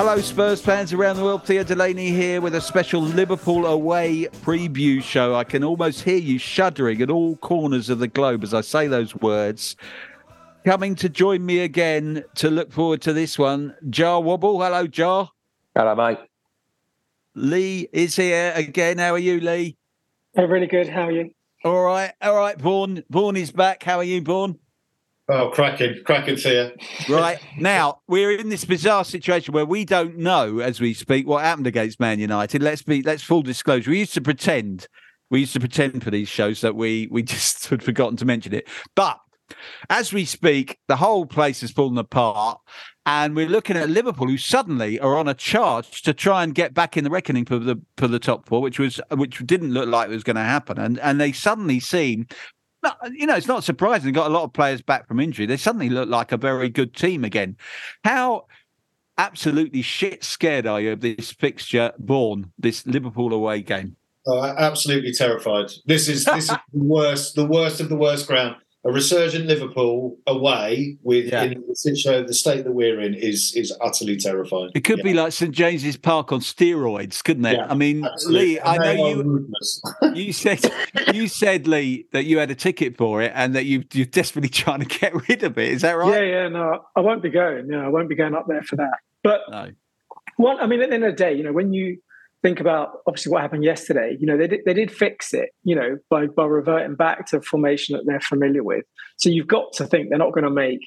Hello, Spurs fans around the world. Theo Delaney here with a special Liverpool away preview show. I can almost hear you shuddering at all corners of the globe as I say those words. Coming to join me again to look forward to this one, Jah Wobble. Hello, Jar. Hello, mate. Lee is here again. How are you, Lee? Oh, really good. How are you? All right, all right. Vaughn, Vaughn is back. How are you, Vaughn? Oh, cracking, cracking here. right now, we're in this bizarre situation where we don't know, as we speak, what happened against Man United. Let's be, let's full disclosure. We used to pretend, we used to pretend for these shows that we we just had forgotten to mention it, but as we speak, the whole place has fallen apart. And we're looking at Liverpool, who suddenly are on a charge to try and get back in the reckoning for the for the top four, which was which didn't look like it was going to happen. And and they suddenly seem you know, it's not surprising. They got a lot of players back from injury. They suddenly look like a very good team again. How absolutely shit scared are you of this fixture, Vaughn this Liverpool away game? Oh, absolutely terrified. This is this is the worst, the worst of the worst ground a resurgent Liverpool away with yeah. in the, the state that we're in is is utterly terrifying. It could yeah. be like St James's Park on steroids, couldn't it? Yeah, I mean, absolutely. Lee, I know you. you said you said Lee that you had a ticket for it and that you you're desperately trying to get rid of it. Is that right? Yeah, yeah. No, I won't be going. No, I won't be going up there for that. But no. one, I mean, at the end of the day, you know, when you think about obviously what happened yesterday. You know, they did, they did fix it, you know, by, by reverting back to formation that they're familiar with. So you've got to think they're not going to make,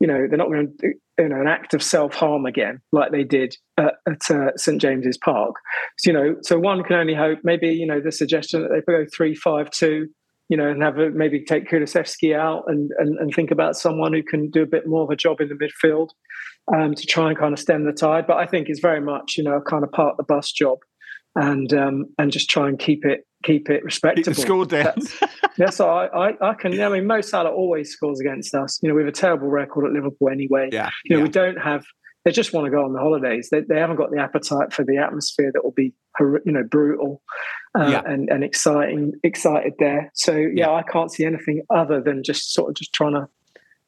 you know, they're not going to, you know, an act of self harm again like they did at, at uh, St James's Park. So, you know, so one can only hope maybe, you know, the suggestion that they go three, five, two, you know, and have a, maybe take Kulusevski out and, and, and think about someone who can do a bit more of a job in the midfield um, to try and kind of stem the tide. But I think it's very much, you know, kind of part of the bus job and um, and just try and keep it keep it respectable. Keep the score down. yes, I, I, I can. I mean, Mo Salah always scores against us. You know, we have a terrible record at Liverpool anyway. Yeah, you know, yeah. we don't have. They just want to go on the holidays. They, they haven't got the appetite for the atmosphere that will be, you know, brutal uh, yeah. and and exciting, excited there. So yeah, yeah, I can't see anything other than just sort of just trying to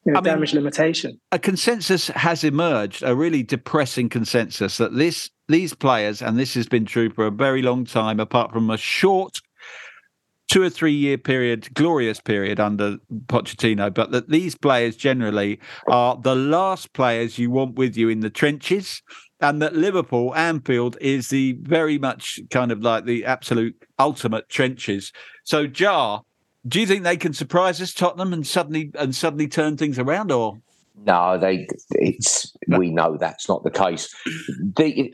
you know, I damage mean, limitation. A consensus has emerged, a really depressing consensus that this these players, and this has been true for a very long time, apart from a short two or three year period, glorious period under Pochettino, but that these players generally are the last players you want with you in the trenches. And that Liverpool, Anfield is the very much kind of like the absolute ultimate trenches. So, Jah, do you think they can surprise us, Tottenham, and suddenly and suddenly turn things around, or no? They it's we know that's not the case. The,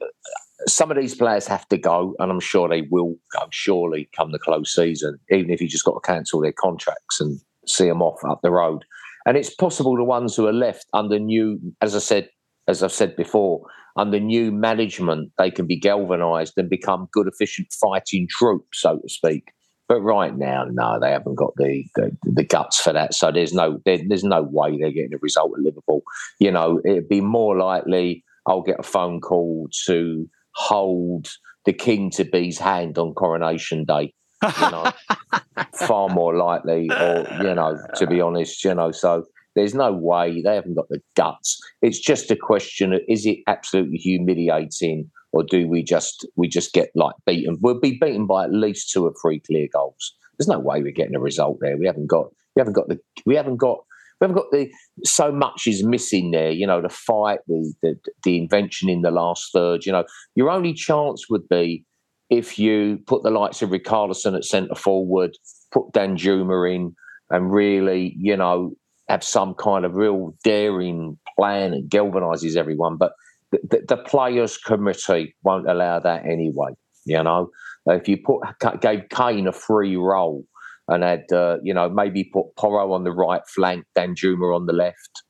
some of these players have to go, and I'm sure they will go. Surely, come the close season, even if you just got to cancel their contracts and see them off up the road. And it's possible the ones who are left under new, as I said as I've said before, under new management, they can be galvanised and become good, efficient fighting troops, so to speak. But right now, no, they haven't got the the, the guts for that. So there's no there, there's no way they're getting a result at Liverpool. You know, it'd be more likely I'll get a phone call to hold the king to be's hand on coronation day. You know, far more likely, or you know, to be honest, you know, so there's no way they haven't got the guts. It's just a question of is it absolutely humiliating or do we just we just get like beaten? We'll be beaten by at least two or three clear goals. There's no way we're getting a result there. We haven't got we haven't got the we haven't got we haven't got the so much is missing there. You know, the fight, the the, the invention in the last third. You know, your only chance would be if you put the likes of Richarlison at centre forward, put Danjuma in, and really, you know, have some kind of real daring plan and galvanises everyone. But the, the, players' committee won't allow that anyway. You know, if you put gave Kane a free role and had uh, you know maybe put Porro on the right flank, Danjuma on the left,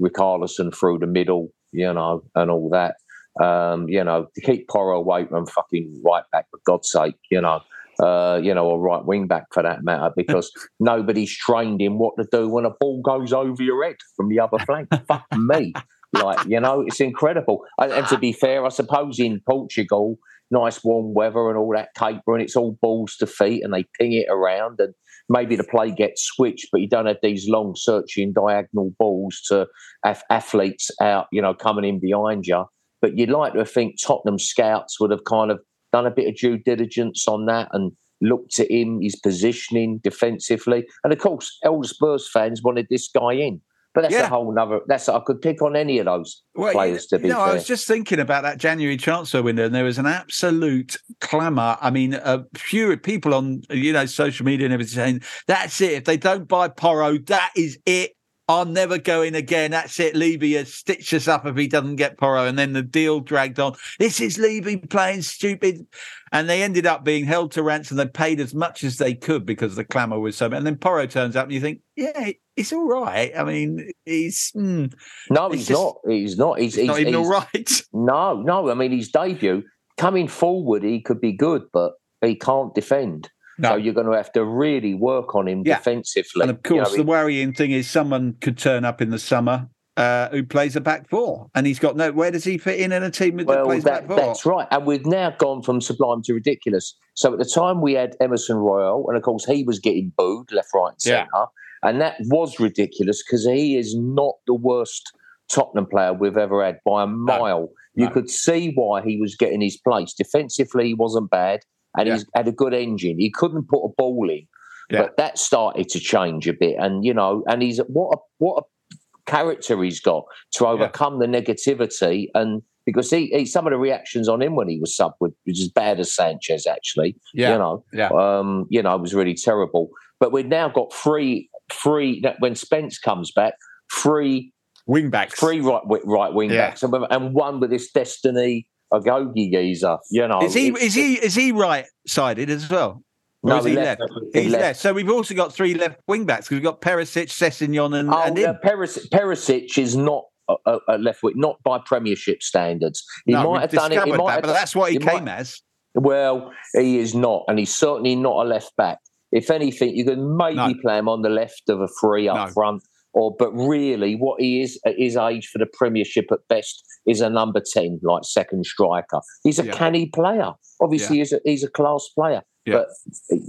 Richarlison through the middle, you know, and all that. Um, you know, to keep Porro away from fucking right back, for God's sake, you know. Uh, you know, or right wing back for that matter, because nobody's trained in what to do when a ball goes over your head from the other flank. Fuck me. Like, you know, it's incredible. And, and, to be fair, I suppose in Portugal, nice warm weather and all that caper, and it's all balls to feet, and they ping it around, and maybe the play gets switched, but you don't have these long searching diagonal balls to athletes out, you know, coming in behind you. But you'd like to think Tottenham scouts would have kind of done a bit of due diligence on that and looked at him, his positioning defensively. And of course, elder Spurs fans wanted this guy in. But that's yeah. a whole other. That's I could pick on any of those well, players. To be know, fair. I was just thinking about that January transfer window, and there was an absolute clamour. I mean, a few people on you know social media and everything saying that's it. If they don't buy Porro, that is it. I'm never going again. That's it. Levy uh, has stitched us up if he doesn't get Porro. And then the deal dragged on. This is Levy playing stupid. And they ended up being held to ransom. They paid as much as they could because the clamour was so. And then Porro turns up and you think, yeah, it's all right. I mean, he's. Mm, no, he's just, not. He's not. He's, he's not even he's, all right. No, no. I mean, his debut, coming forward, he could be good, but he can't defend. No. So you're going to have to really work on him yeah. defensively. And of course, you know, the worrying thing is someone could turn up in the summer uh, who plays a back four, and he's got no. Where does he fit in in a team that well, plays that, back four? That's right, and we've now gone from sublime to ridiculous. So at the time we had Emerson Royal, and of course he was getting booed left, right, and centre, yeah. And that was ridiculous because he is not the worst Tottenham player we've ever had by a mile. No. You no. could see why he was getting his place. Defensively, he wasn't bad and yeah. he's had a good engine. He couldn't put a ball in, yeah. but that started to change a bit. And you know, and he's what a what a character he's got to overcome yeah. the negativity and. Because he, he, some of the reactions on him when he was sub were as bad as Sanchez, actually. Yeah, you know, yeah. Um, you know, it was really terrible. But we've now got three, three. When Spence comes back, free wing backs, three right right wing yeah. backs, and, and one with this Destiny Udogie geezer. You know, is he is he is he right sided as well? No, is he left? left? He's left. left. So we've also got three left wing backs because we've got Perisic, Sessegnon, and, oh, and Perisic, Perisic is not a, a, left wing, not by Premiership standards. He no, might have done it. He might that, have, but that's what he, he came might, as. Well, he is not, and he's certainly not a left back. If anything, you can maybe no. play him on the left of a three up no. front or but really what he is at his age for the Premiership at best is a number ten, like second striker. He's a yeah. canny player. Obviously, yeah. he's a he's a class player, yeah. but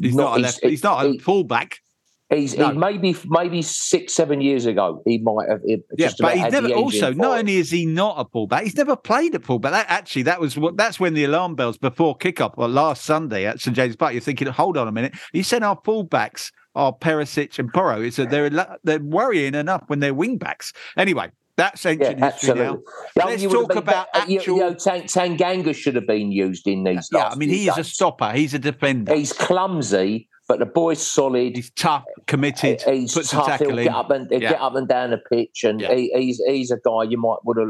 he's not, not a left, he's, he's, not a he, fullback. He's no. he maybe maybe six seven years ago he might have yeah, but he's never also not only is he not a fullback, he's never played a fullback. That actually that was what that's when the alarm bells before kickoff well, last Sunday at St James Park. You're thinking, hold on a minute, you said our fullbacks are Perisic and Porro. It's that they're they're worrying enough when they're wingbacks. Anyway, that's ancient yeah, history now. Let's talk about actual. You, know, Tanganga should have been used in these. Yeah, I mean, he is a stopper. He's a defender. He's clumsy, but the boy's solid. He's tough, committed. He's puts tough. He'll get up and yeah. get up and down the pitch, and he, he's he's a guy you might would have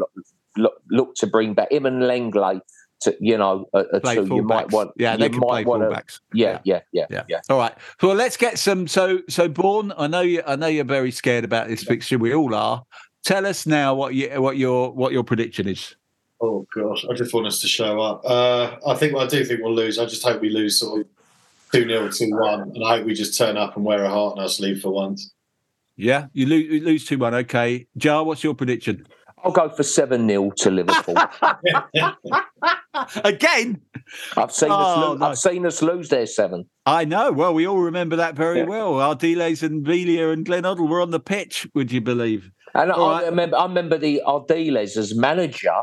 looked look to bring back. Him and Lenglet to, you know, a, a two. You might want, yeah, they can play fullbacks. Yeah, yeah, yeah, yeah, yeah, All right. Well, let's get some. So, so Vaughn. I know you. I know you're very scared about this fixture. We all are. Tell us now what you what your what your prediction is. Oh gosh, I just want us to show up. Uh, I think I do think we'll lose. I just hope we lose sort of two 0 two one, and I hope we just turn up and wear a heart in our sleeve for once. Yeah, you lose, you lose two one. Okay, Jah, what's your prediction? I'll go for seven 0 to Liverpool. Again, I've seen oh, us. Lose, no. I've seen us lose their seven. I know. Well, we all remember that very yeah. well. Ardiles and Villa and Glenn Hoddle were on the pitch. Would you believe? And I right. remember, I remember the Ardiles as manager.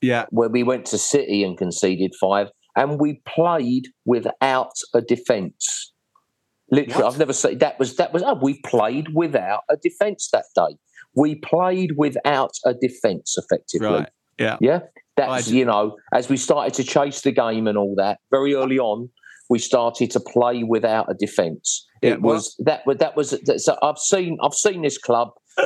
Yeah, where we went to City and conceded five, and we played without a defence. Literally, what? I've never seen that was that was. Oh, we played without a defence that day. We played without a defence, effectively. Right. Yeah. Yeah. That's you know, as we started to chase the game and all that. Very early on, we started to play without a defence. Yeah, it was well, that. That was. So I've seen. I've seen this club.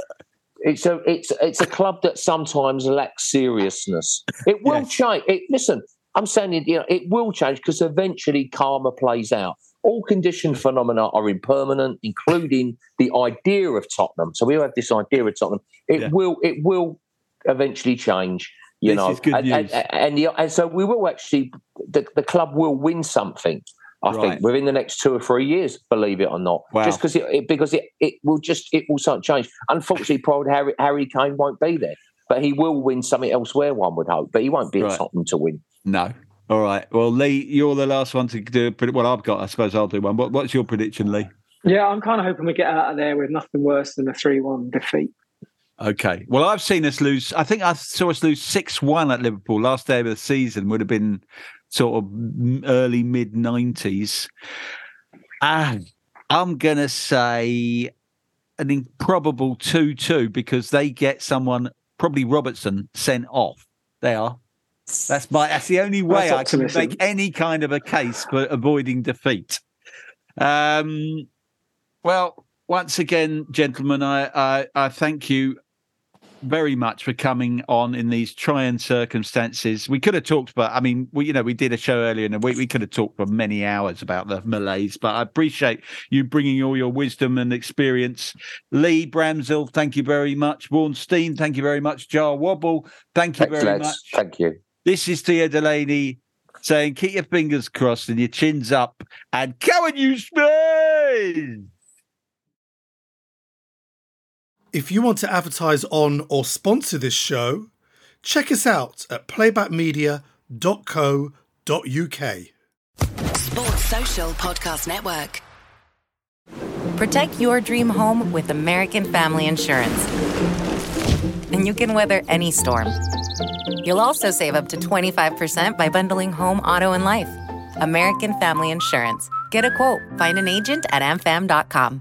It's a it's it's a club that sometimes lacks seriousness. It will yes. change. It, listen, I'm saying it, you know, it will change because eventually karma plays out. All conditioned phenomena are impermanent, including the idea of Tottenham. So we have this idea of Tottenham. It yeah. will it will eventually change. You this know, and, and, and, the, and, so we will actually the, the club will win something. I right. think within the next two or three years, believe it or not, wow. just because it, it, because it, it will just it will start change. Unfortunately, probably Harry Harry Kane won't be there, but he will win something elsewhere. One would hope, but he won't be right. at Tottenham to win. No. All right. Well, Lee, you're the last one to do. Well, I've got. I suppose I'll do one. What, what's your prediction, Lee? Yeah, I'm kind of hoping we get out of there with nothing worse than a three-one defeat. Okay. Well, I've seen us lose. I think I saw us lose six-one at Liverpool last day of the season. Would have been sort of early mid nineties. And ah, I'm gonna say an improbable two-two because they get someone, probably Robertson, sent off. They are. That's my. That's the only way I can make any kind of a case for avoiding defeat. Um, well, once again, gentlemen, I, I, I thank you very much for coming on in these trying circumstances. We could have talked about, I mean, we, you know, we did a show earlier in the week. We could have talked for many hours about the malaise, but I appreciate you bringing all your wisdom and experience. Lee Bramzell, thank you very much. Vaughn Stein, thank you very much. Jah Wobble, thank you Thanks, very much. Thank you. This is Theo Delaney saying, keep your fingers crossed and your chins up and go and you Spurs! If you want to advertise on or sponsor this show, check us out at playbackmedia.co.uk. Sports Social Podcast Network. Protect your dream home with American Family Insurance. And you can weather any storm. You'll also save up to 25% by bundling home, auto, and life. American Family Insurance. Get a quote. Find an agent at amfam.com.